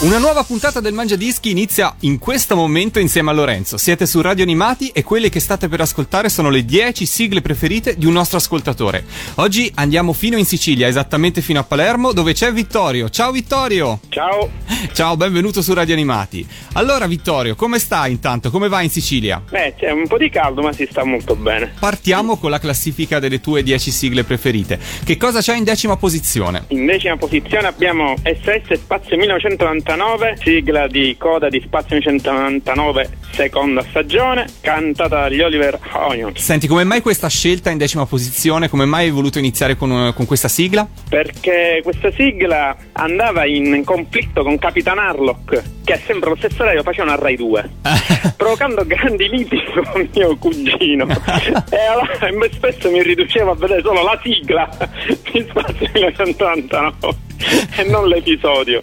Una nuova puntata del Mangia Dischi inizia in questo momento insieme a Lorenzo. Siete su Radio Animati e quelle che state per ascoltare sono le 10 sigle preferite di un nostro ascoltatore. Oggi andiamo fino in Sicilia, esattamente fino a Palermo, dove c'è Vittorio. Ciao Vittorio! Ciao! Ciao, benvenuto su Radio Animati. Allora Vittorio, come stai intanto? Come va in Sicilia? Beh, c'è un po' di caldo, ma si sta molto bene. Partiamo con la classifica delle tue 10 sigle preferite. Che cosa c'è in decima posizione? In decima posizione abbiamo SS Spazio 1999 sigla di coda di Spazio 1999 seconda stagione, cantata dagli Oliver Onions. Senti, come mai questa scelta in decima posizione? Come mai hai voluto iniziare con, con questa sigla? Perché questa sigla andava in conflitto con Capitan Harlock, che è sempre lo stesso radio, faceva una Rai 2, provocando grandi liti con mio cugino. e allora spesso mi riduceva a vedere solo la sigla di Spazio 1999 e non l'episodio.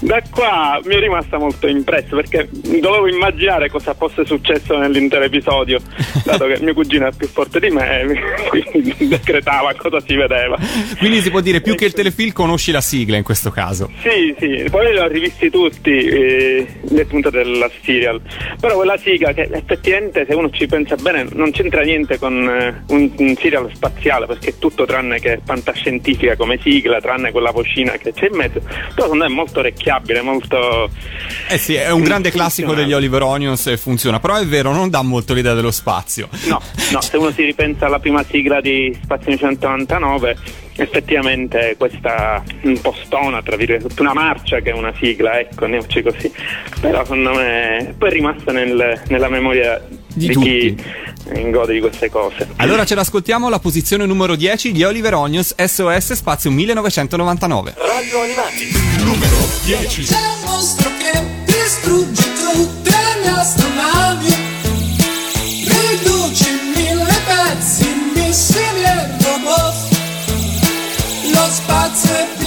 Da qua mi è rimasta molto impressa perché dovevo immaginare cosa fosse successo nell'intero episodio, dato che mio cugino è più forte di me, quindi decretava cosa si vedeva. Quindi si può dire più che il telefilm conosci la sigla in questo caso. Sì, sì, poi li ho rivisti tutti eh, le puntate della serial, però quella sigla che effettivamente se uno ci pensa bene non c'entra niente con eh, un, un serial spaziale perché è tutto tranne che fantascientifica come sigla, tranne quella vocina che c'è in mezzo, però secondo me è molto orecchiabile, molto... Eh sì, è un grande classico degli Oliver Onions e funziona, però è vero, non dà molto l'idea dello spazio. No, no, se uno si ripensa alla prima sigla di Spazio 199 effettivamente questa impostona, tra virgolette, una marcia che è una sigla, ecco, ne così. Però secondo me poi è rimasta nel, nella memoria di, di chi gode di queste cose. Allora ce l'ascoltiamo alla posizione numero 10 di Oliver Onions SOS Spazio 1999. Radio Animati, numero 10. C'è un mostro che distrugge tutte le astronavi, riduce in mille pezzi missili e robot. Lo spazio è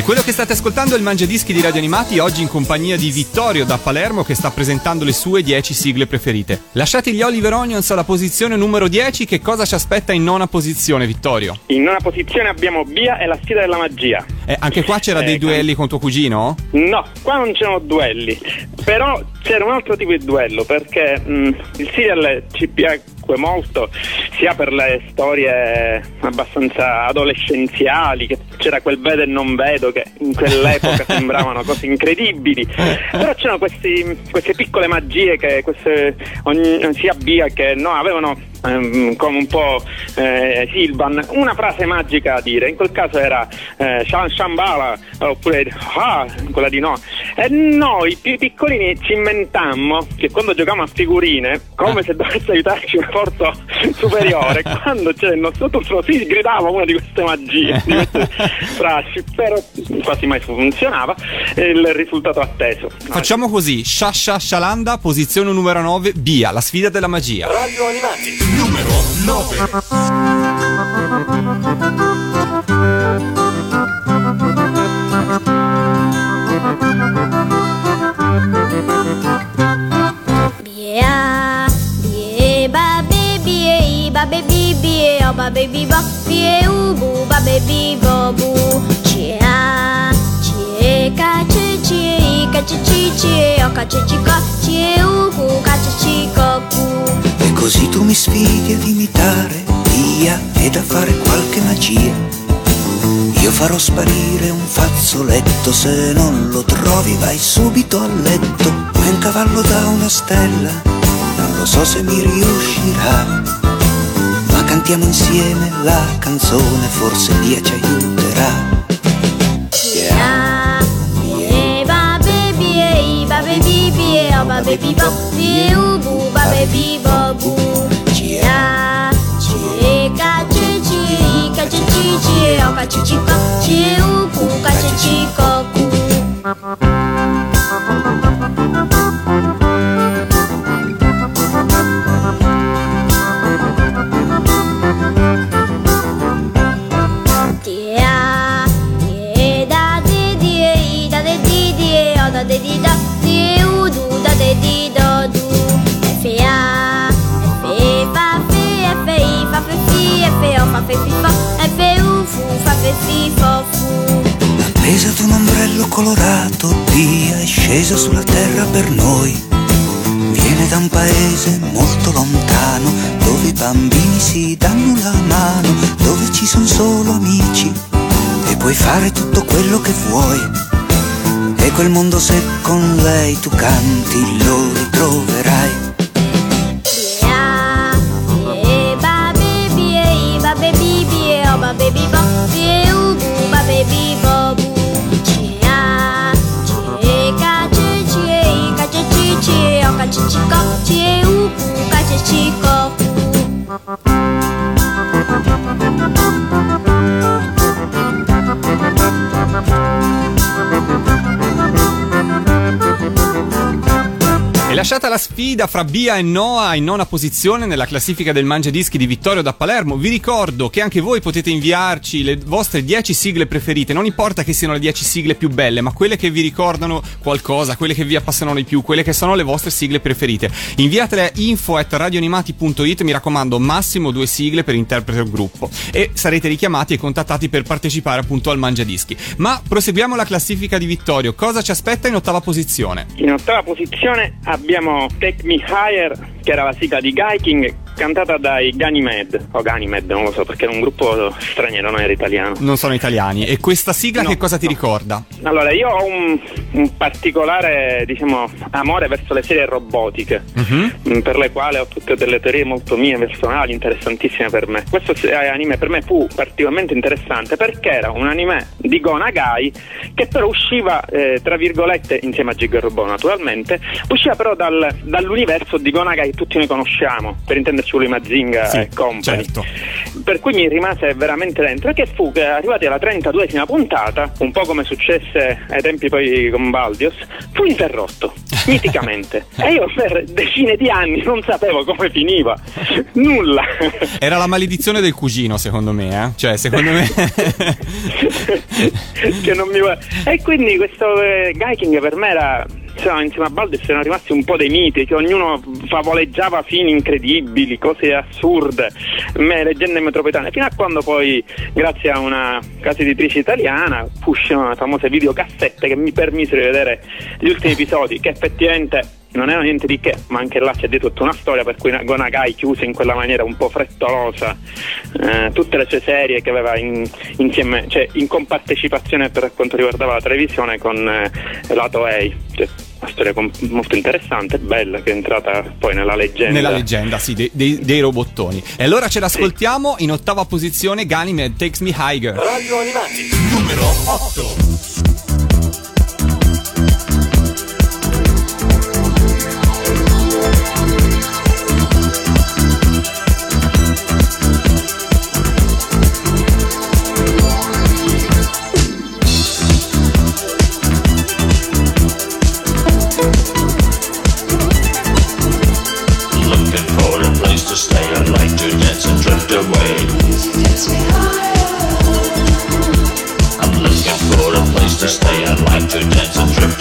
E quello che state ascoltando è il Mangiadischi di Radio Animati, oggi in compagnia di Vittorio da Palermo che sta presentando le sue 10 sigle preferite. Lasciate gli Oliver Onions alla posizione numero 10, che cosa ci aspetta in nona posizione, Vittorio? In nona posizione abbiamo Bia e la sfida della magia. Eh, anche qua c'era Eh, dei duelli con tuo cugino? No, qua non c'erano duelli, però c'era un altro tipo di duello perché mh, il serial ci piacque molto sia per le storie abbastanza adolescenziali, che c'era quel vedo e non vedo che in quell'epoca sembravano cose incredibili, però c'erano questi- queste piccole magie che queste, ogni- sia Bia che no avevano ehm, come un po' eh, Silvan una frase magica a dire. In quel caso era eh, Shambhala oppure ah, quella di no. E noi più piccolini ci inventammo che quando giocavamo a figurine come se dovesse aiutarci una forza superiore quando c'era il nostro turno si gridava una di queste magie di queste frasi però quasi mai funzionava e il risultato atteso. Facciamo così, Shasha Shalanda, posizione numero 9, Bia, la sfida della magia. Radio Animati, numer nowy. Bia, bie, ba, bie, ba, baby, bie, o, ba, baby, bok, bie, ubu, ba, baby, bobu, cia, cieka, ciecie, ika, ciecicie, oka, cieciko, così tu mi sfidi ad imitare via ed a fare qualche magia. Io farò sparire un fazzoletto, se non lo trovi vai subito a letto. Come un cavallo da una stella, non lo so se mi riuscirà. Ma cantiamo insieme la canzone, forse Dio ci aiuterà. ba baby bop, bou ba baby bop bou. Chia, chia ka chi chi, ka chi chi chi, ka chi chi ka, bou ka ka. Ombrello colorato, Dio è scesa sulla terra per noi. Viene da un paese molto lontano, dove i bambini si danno la mano, dove ci sono solo amici e puoi fare tutto quello che vuoi. E quel mondo se con lei tu canti lo ritroverai. La sfida fra Bia e Noah in nona posizione nella classifica del Mangia Dischi di Vittorio da Palermo. Vi ricordo che anche voi potete inviarci le vostre 10 sigle preferite. Non importa che siano le 10 sigle più belle, ma quelle che vi ricordano qualcosa, quelle che vi appassionano di più, quelle che sono le vostre sigle preferite. Inviatele a info at radioanimati.it. Mi raccomando, massimo due sigle per interprete o gruppo. E sarete richiamati e contattati per partecipare appunto al Mangia Dischi. Ma proseguiamo la classifica di Vittorio. Cosa ci aspetta in ottava posizione? In ottava posizione abbiamo Take Me Higher, che era la sigla di Gaiking, cantata dai Ganymed, o Ganymed, non lo so, perché era un gruppo straniero, non era italiano. Non sono italiani. E questa sigla No, che cosa ti no. ricorda? Allora, io ho un, un particolare, diciamo, amore verso le serie robotiche, mm, per le quali ho tutte delle teorie molto mie, personali, interessantissime per me. Questo eh, anime per me fu particolarmente interessante perché era un anime di Go Nagai che però usciva, eh, tra virgolette, insieme a Jig e Robot naturalmente, usciva però dal- dall'universo di Go Nagai che tutti noi conosciamo, per intenderci Uli Mazinga Sì, e company. certo. Per cui mi rimase veramente dentro e che fu che arrivati alla 32esima puntata, un po' come successe ai tempi poi con Baldios, fu interrotto, miticamente. e io per decine di anni non sapevo come finiva. Nulla. Era la maledizione del cugino, secondo me, eh? Cioè, secondo me. che non mi va- E quindi questo eh, Gaiking per me era. Insomma, insieme a Baldius erano rimasti un po' dei miti che ognuno favoleggiava fini incredibili, cose assurde, leggende metropolitane, fino a quando poi, grazie a una casa editrice italiana, uscirono le famose videocassette che mi permisero di vedere gli ultimi episodi, che effettivamente non era niente di che, ma anche là c'è dietro tutta una storia per cui Gonagai chiuse in quella maniera un po' frettolosa eh, tutte le sue serie che aveva in, insieme, cioè in compartecipazione per quanto riguardava la televisione con eh, Lato Ei. Cioè, una storia com- molto interessante, bella, che è entrata poi nella leggenda. Nella leggenda, sì, dei, dei- dei robottoni. E allora ce l'ascoltiamo in ottava posizione, Ganymede Takes Me Higher. Radio Animati, numero 8. to stay. I like to dance and drift.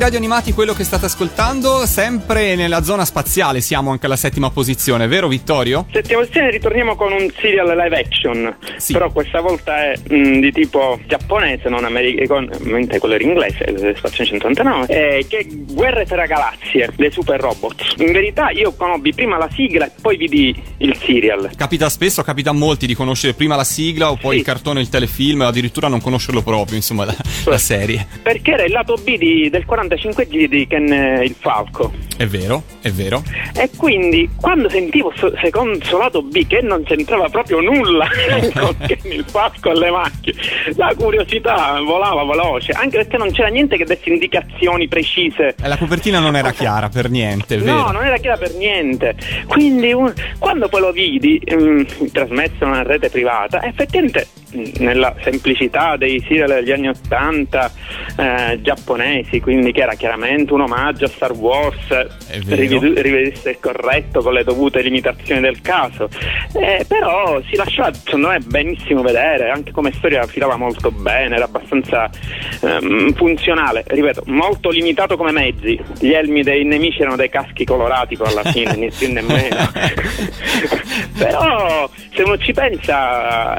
Radio Animati quello che state ascoltando, sempre nella zona spaziale siamo anche alla settima posizione, vero Vittorio? Settima posizione ritorniamo con un serial live action, Sì. però questa volta è mh, di tipo giapponese, non americano, mentre quello era inglese, eh, Spazio 189, eh, che Guerre tra galassie, dei super robots. In verità io conobbi prima la sigla e poi vidi il serial. Capita spesso, capita a molti di conoscere prima la sigla o poi Sì. il cartone, il telefilm, o addirittura non conoscerlo proprio, insomma, la, la serie. Perché era il lato B di- del 45G di Ken eh, il Falco. È vero, è vero. E quindi quando sentivo so- secondo suo lato B che non c'entrava proprio nulla con Ken il Falco alle macchine, la curiosità volava veloce, anche perché non c'era niente che desse indicazioni precise. E la copertina non era chiara per niente, vero. No, non era chiara per niente. Quindi un- quando poi lo vidi mm, trasmesso in una rete privata, effettivamente nella semplicità dei serial degli anni 80 eh, giapponesi, quindi che era chiaramente un omaggio a Star Wars, rivedu- rivedesse il corretto con le dovute limitazioni del caso. Eh, però si lasciava secondo me benissimo vedere, anche come storia filava molto bene, era abbastanza ehm, funzionale, ripeto, molto limitato come mezzi. Gli elmi dei nemici erano dei caschi colorati poi alla fine, né più né meno. Però se uno ci pensa,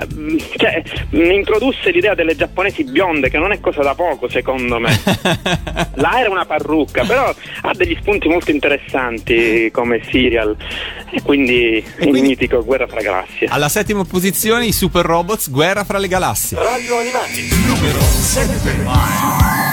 cioè, introdusse l'idea delle giapponesi bionde, che non è cosa da poco secondo me. Là era una parrucca, però ha degli spunti molto interessanti come serial. E quindi il quindi- mitico Guerra fra galassie. Alla settima posizione i super robots Guerra fra le galassie. Radio Animati, numero 7.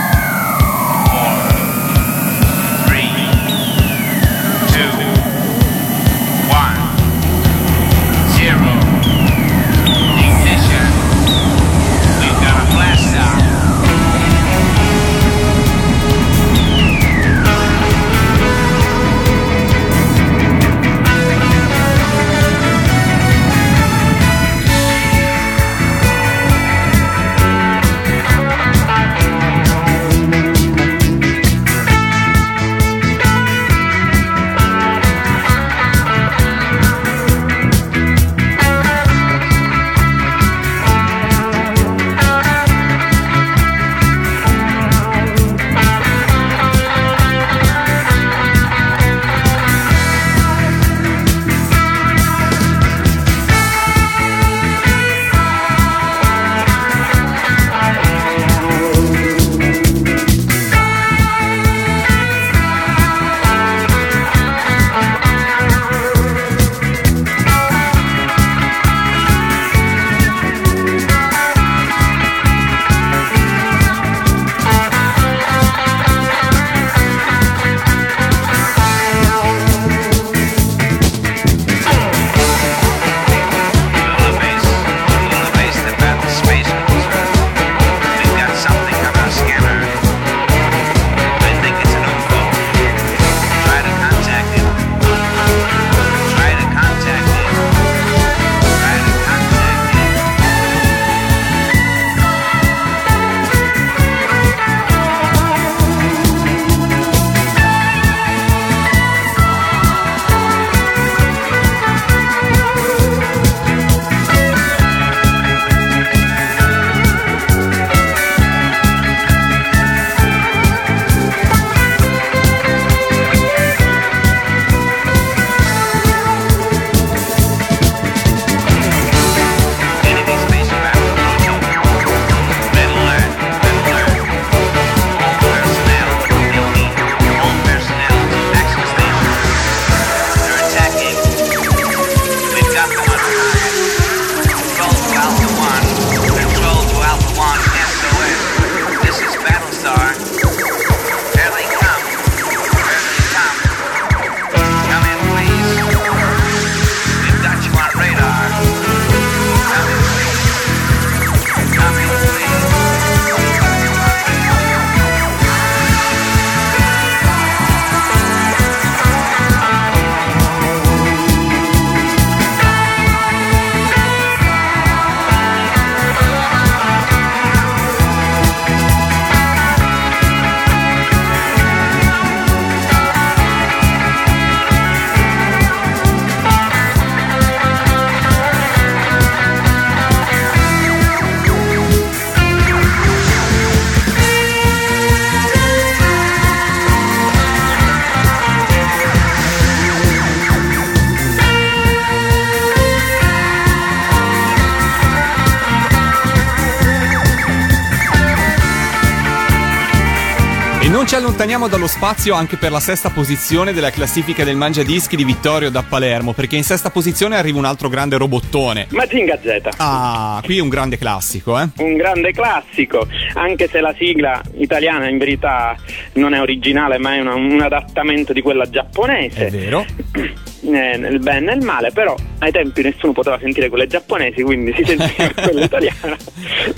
Ci allontaniamo dallo spazio anche per la sesta posizione della classifica del Mangia Dischi di Vittorio da Palermo, perché in sesta posizione arriva un altro grande robottone. Mazinga Z. Ah, qui un grande classico, eh? Un grande classico, anche se la sigla italiana in verità non è originale, ma è una- un adattamento di quella giapponese. È vero. eh, nel bene e nel male, però ai tempi nessuno poteva sentire quelle giapponesi, quindi si sentiva quella italiana,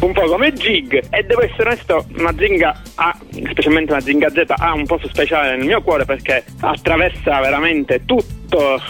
un po' come Jig. E devo essere onesto, Mazinga ha, specialmente Mazinga Z, ha un posto speciale nel mio cuore perché attraversa veramente tutto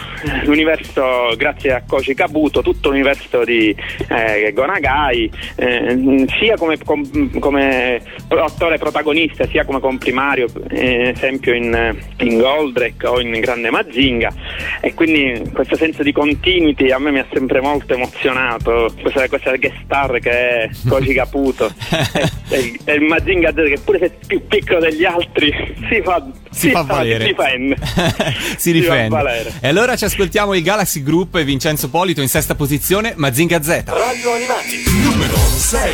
l'universo, grazie a Kochi Kabuto, tutto l'universo di eh, Gonagai, eh, sia come, com- come attore protagonista, sia come comprimario, eh, esempio in, in Goldrake o in Grande Mazinga. E quindi questo senso di continuity a me mi ha sempre molto emozionato, questa, questa guest star che è Koji Caputo e, e- il Mazinga Z che pure se è più piccolo degli altri si fa, Si fa valere. si difende. si fa difende. valere. e allora ci ascoltiamo il Galaxy Group e Vincenzo Polito in sesta posizione, Mazinga Z. Radio Animati, numero 6.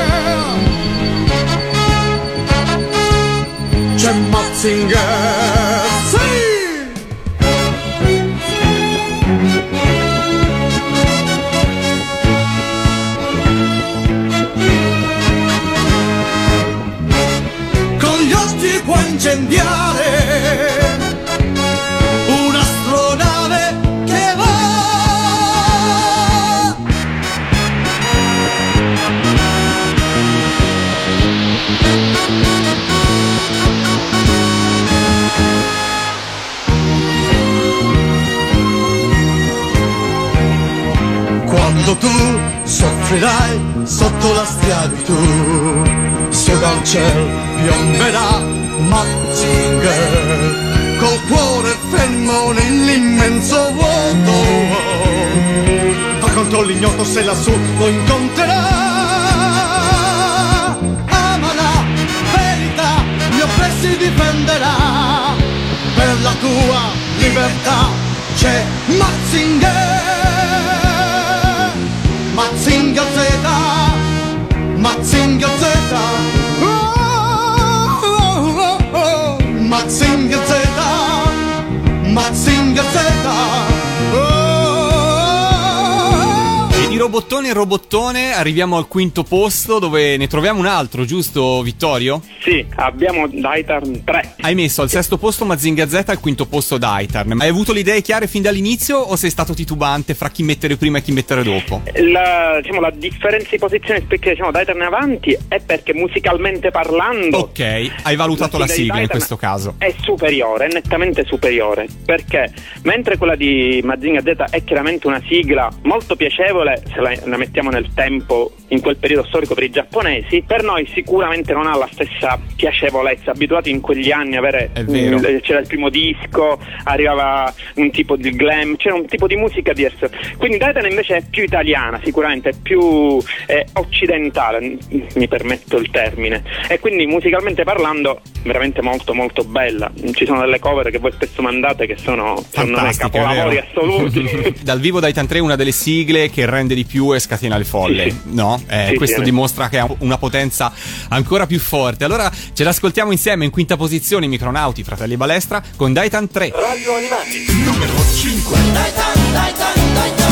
Matzinger Sì! Con gli occhi può incendiare Quando tu soffrirai sotto la schiavitù, su dal cielo piomberà Mazinger, col cuore fermo nell'immenso vuoto. Va contro l'ignoto se lassù lo incontrerà. Ama la verità, gli oppressi difenderà. Per la tua libertà c'è Mazinger. Mazinga Z, Mazinga Z, oh, oh, robottone in robottone arriviamo al quinto posto dove ne troviamo un altro, giusto Vittorio? Sì, abbiamo Daitarn 3. Hai messo al sesto posto Mazinga Z al quinto posto Daitarn. Hai avuto le idee chiare fin dall'inizio o sei stato titubante fra chi mettere prima e chi mettere dopo? La, diciamo, la differenza di posizione perché diciamo, Daitarn avanti è perché musicalmente parlando Ok, hai valutato la di sigla in questo caso. È superiore, è nettamente superiore. Perché mentre quella di Mazinga Z è chiaramente una sigla molto piacevole, se la, la mettiamo nel tempo in quel periodo storico per i giapponesi, per noi sicuramente non ha la stessa piacevolezza. Abituati in quegli anni a avere mm, c'era il primo disco, arrivava un tipo di glam, c'era un tipo di musica diverso. Quindi Daitan invece è più italiana, sicuramente è più eh, occidentale, mi permetto il termine. E quindi musicalmente parlando, veramente molto molto bella. Ci sono delle cover che voi spesso mandate che sono Fantastiche, capolavori assoluti. Dal vivo Daitan 3 è una delle sigle che rende di più e scatena le folle, Sì, no? Eh, Sì, questo sì, dimostra che ha una potenza ancora più forte. Allora ce l'ascoltiamo insieme in quinta posizione i Micronauti, Fratelli Balestra, con Daitan 3. Radio Animati, numero 5. Daitan, Daitan, Daitan. Daitan,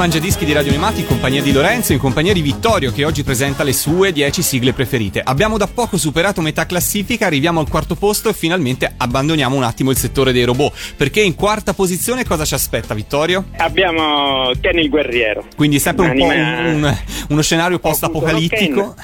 Mangiadischi di Radio Animati in compagnia di Lorenzo, in compagnia di Vittorio che oggi presenta le sue 10 sigle preferite. Abbiamo da poco superato metà classifica, arriviamo al quarto posto e finalmente abbandoniamo un attimo il settore dei robot. Perché in quarta posizione cosa ci aspetta Vittorio? Abbiamo Kenny il guerriero. Quindi sempre un po' un- un- uno scenario post-apocalittico.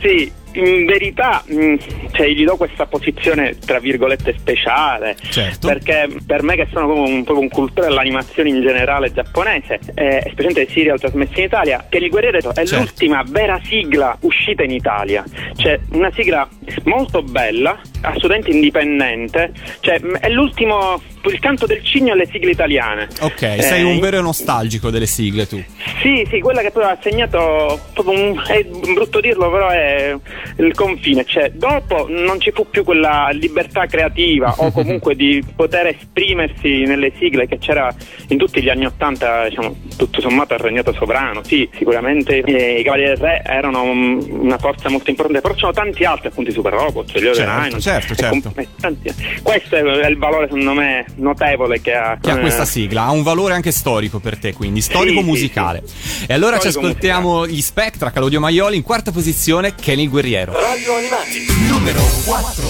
Sì, in verità mh, cioè, gli do questa posizione tra virgolette speciale Certo. perché per me che sono proprio un, proprio un cultore dell'animazione in generale giapponese eh, specialmente serial trasmessi in Italia che il guerriero è Certo. l'ultima vera sigla uscita in Italia cioè una sigla molto bella assolutamente indipendente cioè è l'ultimo il canto del cigno alle sigle italiane Ok, Eh, sei un vero nostalgico delle sigle tu. sì, sì, quella che poi ha segnato un, è brutto dirlo, però è il confine, cioè dopo non ci fu più quella libertà creativa o comunque di poter esprimersi nelle sigle che c'era in tutti gli anni Ottanta, diciamo, tutto sommato il regnato sovrano. Sì, sicuramente eh, i Cavalieri del Re erano una forza molto importante, però c'erano tanti altri, appunto i Super Robot, gli Certo, Rhino, certo, certo. questo è, il valore secondo me notevole che ha, Che ha eh, questa sigla, ha un valore anche storico per te, quindi storico Sì, sì, musicale. E allora ci Storico ascoltiamo gli Spectra, Claudio Maioli in quarta posizione, Kenny il Guerriero. Radio Animati, numero 4.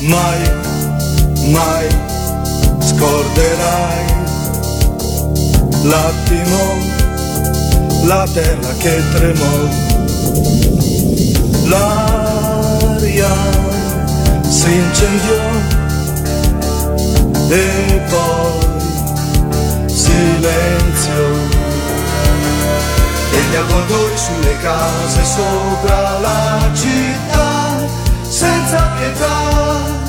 Mai, mai scorderai l'attimo, la terra che tremò, l'aria si incendiò e poi silenzio e gli avvoltoi sulle case sopra la città senza pietà.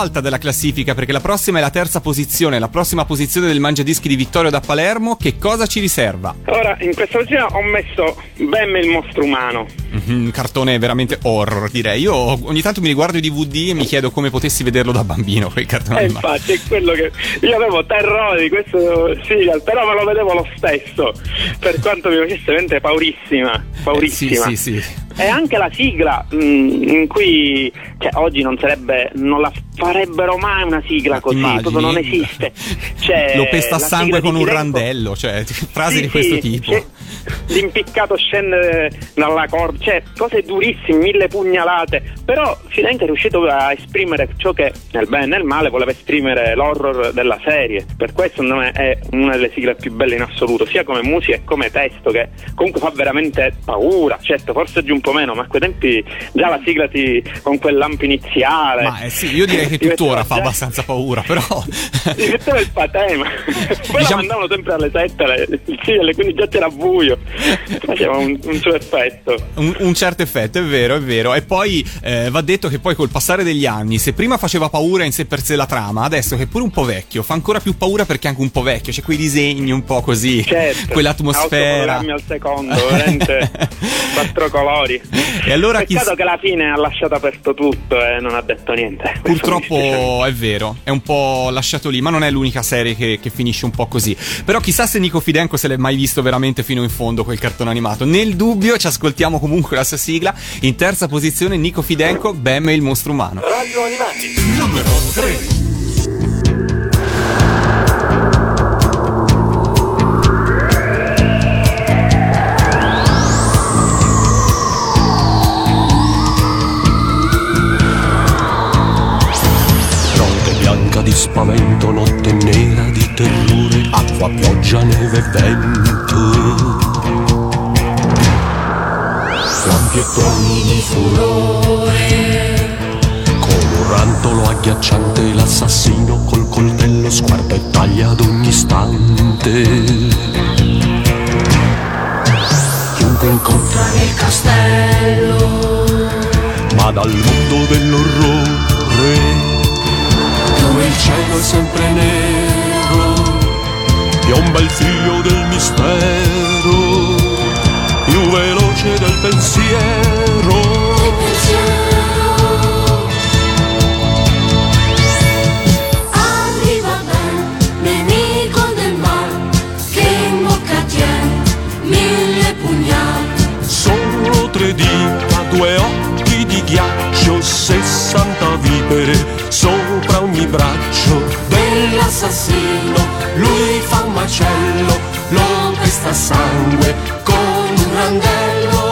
Alta della classifica perché la prossima è la terza posizione, la prossima posizione del Mangiadischi di Vittorio da Palermo. Che cosa ci riserva? Ora, in questa pagina ho messo Bem il mostro umano. Mhm, Un cartone veramente horror, direi. Io ogni tanto mi riguardo i DVD e mi chiedo come potessi vederlo da bambino quel cartone. Eh, infatti è quello che io avevo terrore di questo serial, però me lo vedevo lo stesso. Per quanto mi facesse veramente paurissima. Paurissima. Eh, sì, sì, sì. E anche la sigla mh, in cui cioè, oggi non sarebbe non la farebbero mai una sigla così, Immagini? proprio non esiste. Cioè, Lo pesta a sangue con un randello, cioè frasi Sì, di questo sì, tipo. L'impiccato scende dalla corda, cioè cose durissime, mille pugnalate. Però Firenze è riuscito a esprimere ciò che nel bene e nel male voleva esprimere l'horror della serie. Per questo secondo me è una delle sigle più belle in assoluto, sia come musica che come testo, che comunque fa veramente paura. Certo, forse oggi un po' meno, ma a quei tempi già la sigla ti, con quel lampo iniziale. Ma eh, sì, io direi che tuttora fa già- abbastanza paura, però. ti metteva il patema. Poi la Diciamo- mandavano sempre alle 7 le- il serial, quindi già c'era buio. Faceva un, un suo effetto. Un, un certo effetto, è vero, è vero. E poi eh, va detto che poi col passare degli anni, se prima faceva paura in sé per sé la trama, adesso che è pure un po' vecchio, fa ancora più paura perché è anche un po' vecchio, c'è quei disegni un po' così, Certo, quell'atmosfera. al secondo, veramente quattro colori. E allora chi Peccato s- che alla fine ha lasciato aperto tutto e non ha detto niente. Purtroppo è vero, è un po' lasciato lì, ma non è l'unica serie che, che finisce un po' così. Però chissà se Nico Fidenco se l'è mai visto veramente fino in fondo quel cartone animato. Nel dubbio ci ascoltiamo comunque la sua sigla. In terza posizione Nico Fidenco, Bam e il mostro umano. Radio Animati, numero 3. Notte bianca di spavento, notte nera di terrore, acqua, pioggia, neve e vento. E toni di furore, come un rantolo agghiacciante, l'assassino col coltello sguarda e taglia ad ogni istante. Chiunque incontra nel castello, ma dal mondo dell'orrore dove il cielo è sempre nero, piomba il figlio del mistero, più veloce del pensiero. Arriva ben, nemico del mal, che in bocca tiene mille pugnali. Solo tre dita, due occhi di ghiaccio, sessanta vipere sopra ogni braccio dell'assassino. Lui fa un macello, lo pesta sangue con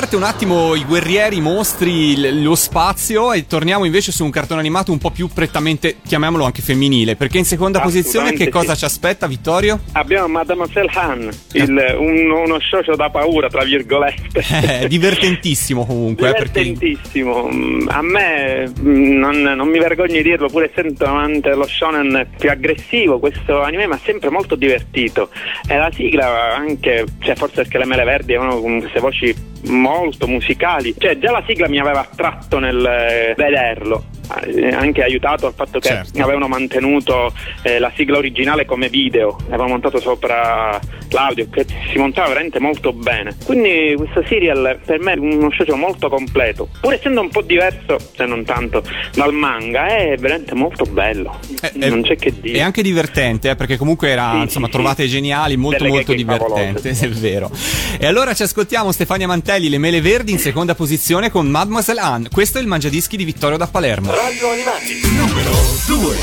parte un attimo i guerrieri, i mostri, lo spazio e torniamo invece su un cartone animato un po' più prettamente, chiamiamolo anche femminile, perché in seconda posizione che cosa sì. ci aspetta Vittorio? Abbiamo Mademoiselle Han, il- un- uno scioccio da paura, tra virgolette. Eh, divertentissimo comunque, eh, perché Divertentissimo. Mm, A me mm, non, non mi vergogno di dirlo, pur essendo amante dello shonen più aggressivo, questo anime mi ha sempre molto divertito. E la sigla anche, cioè forse perché le mele verdi avevano queste voci molto musicali. Cioè già la sigla mi aveva attratto nel eh, vederlo. Eh, Anche aiutato al fatto che Certo. avevano mantenuto eh, la sigla originale come video, avevano montato sopra l'audio che si montava veramente molto bene. Quindi questo serial per me è uno show molto completo, pur essendo un po' diverso, se non tanto, dal manga, è veramente molto bello. Eh, non c'è che dire. è anche divertente, eh, perché comunque era, Sì, insomma, sì, trovate sì. geniali, molto Delle molto divertente, favolose. è vero. E allora ci ascoltiamo Stefania Mantelli, Le Mele Verdi in seconda posizione con Mademoiselle Anne. Questo è il Mangiadischi di Vittorio da Palermo. Radio Animati, numero 2.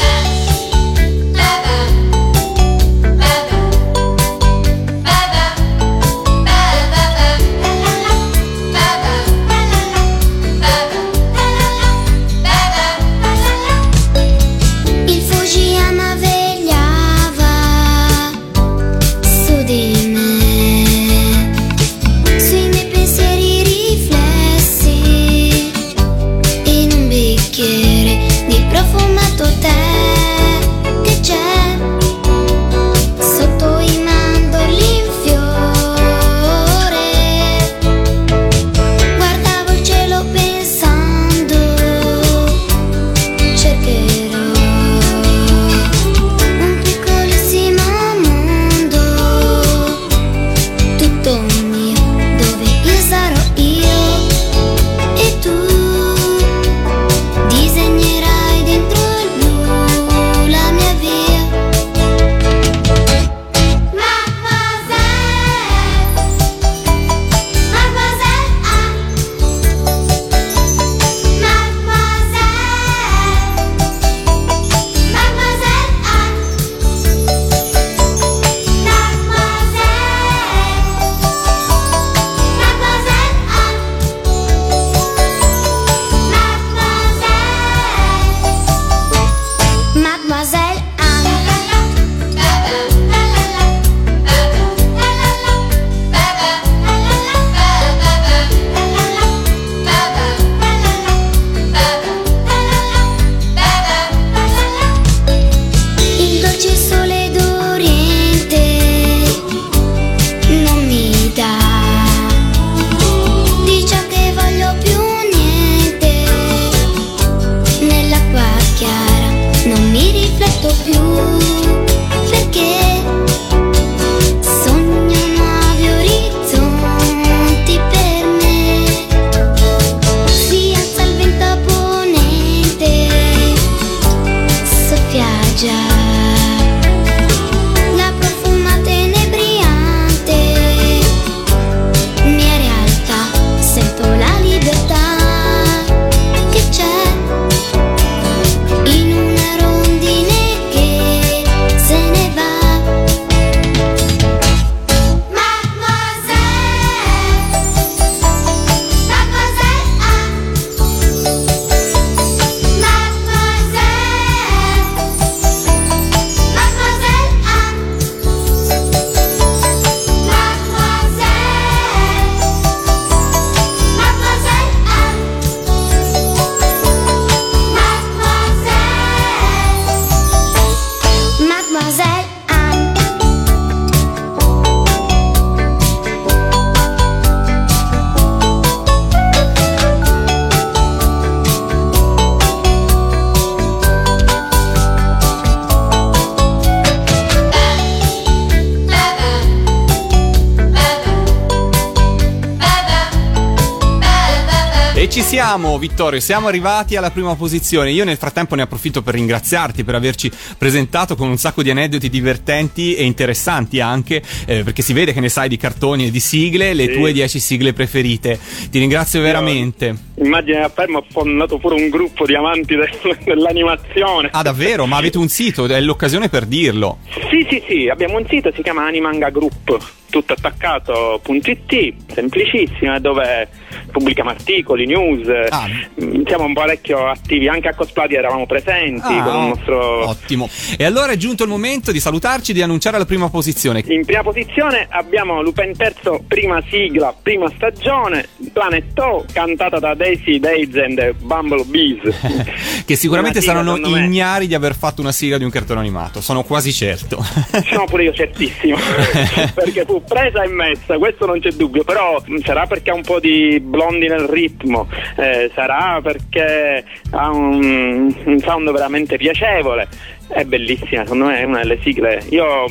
Siamo, Vittorio, siamo arrivati alla prima posizione. Io nel frattempo ne approfitto per ringraziarti per averci presentato con un sacco di aneddoti divertenti e interessanti anche, eh, perché si vede che ne sai di cartoni e di sigle, le Sì. tue 10 sigle preferite. Ti ringrazio veramente. Immagini a Fermo ho fondato pure un gruppo di amanti del- dell'animazione. Ah, davvero? Ma avete un sito? È l'occasione per dirlo. Sì, sì, sì, abbiamo un sito, si chiama Animanga Group, tutto attaccato.it, semplicissimo, dove pubblichiamo articoli, news, Ah. mm, siamo un parecchio attivi, anche a Cosplati eravamo presenti Ah, con il nostro... Ottimo. E allora è giunto il momento di salutarci e di annunciare la prima posizione. In prima posizione abbiamo Lupin Terzo, prima sigla, prima stagione, Planet O, cantata da Daisy Days and Bumblebees. che sicuramente saranno secondo me. ignari di aver fatto una sigla di un cartone animato, sono quasi certo. Sono pure io certissimo, perché fu presa e messa, questo non c'è dubbio, però sarà perché ha un po' di blondi nel ritmo, eh, sarà perché ha un, un sound veramente piacevole, è bellissima, secondo me è una delle sigle. Io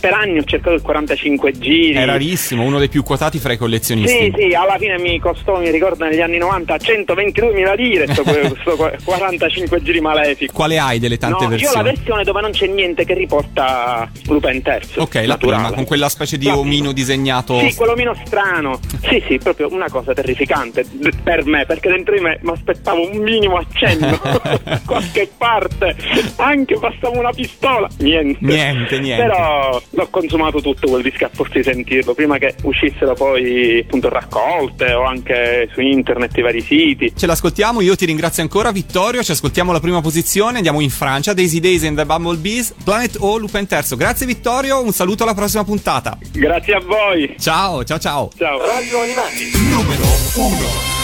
per anni ho cercato il 45 giri. È rarissimo, uno dei più quotati fra i collezionisti. Sì, sì, alla fine mi costò, mi ricordo negli anni 90, 122.000 lire sto, questo 45 giri malefico. Quale hai delle tante no, io ho versioni? la versione dove non c'è niente che riporta Lupin terzo. Ok, la naturale. prima, con quella specie di La omino disegnato. Sì, quell'omino strano. Sì, sì, proprio una cosa terrificante per me, perché dentro di me mi aspettavo un minimo accenno, qualche parte, anche passavo una pistola. Niente. Niente, niente. Però l'ho consumato tutto quel disco a forza di sentirlo, prima che uscissero poi appunto raccolte o anche su internet i vari siti. Ce l'ascoltiamo, io ti ringrazio ancora Vittorio, ci ascoltiamo la prima posizione, andiamo in Francia, Daisy Days and the Bumblebees, Planet O, Lupin Terzo. Grazie Vittorio, un saluto alla prossima puntata. Grazie a voi. Ciao, ciao ciao. Ciao. Radio Animati, numero 1.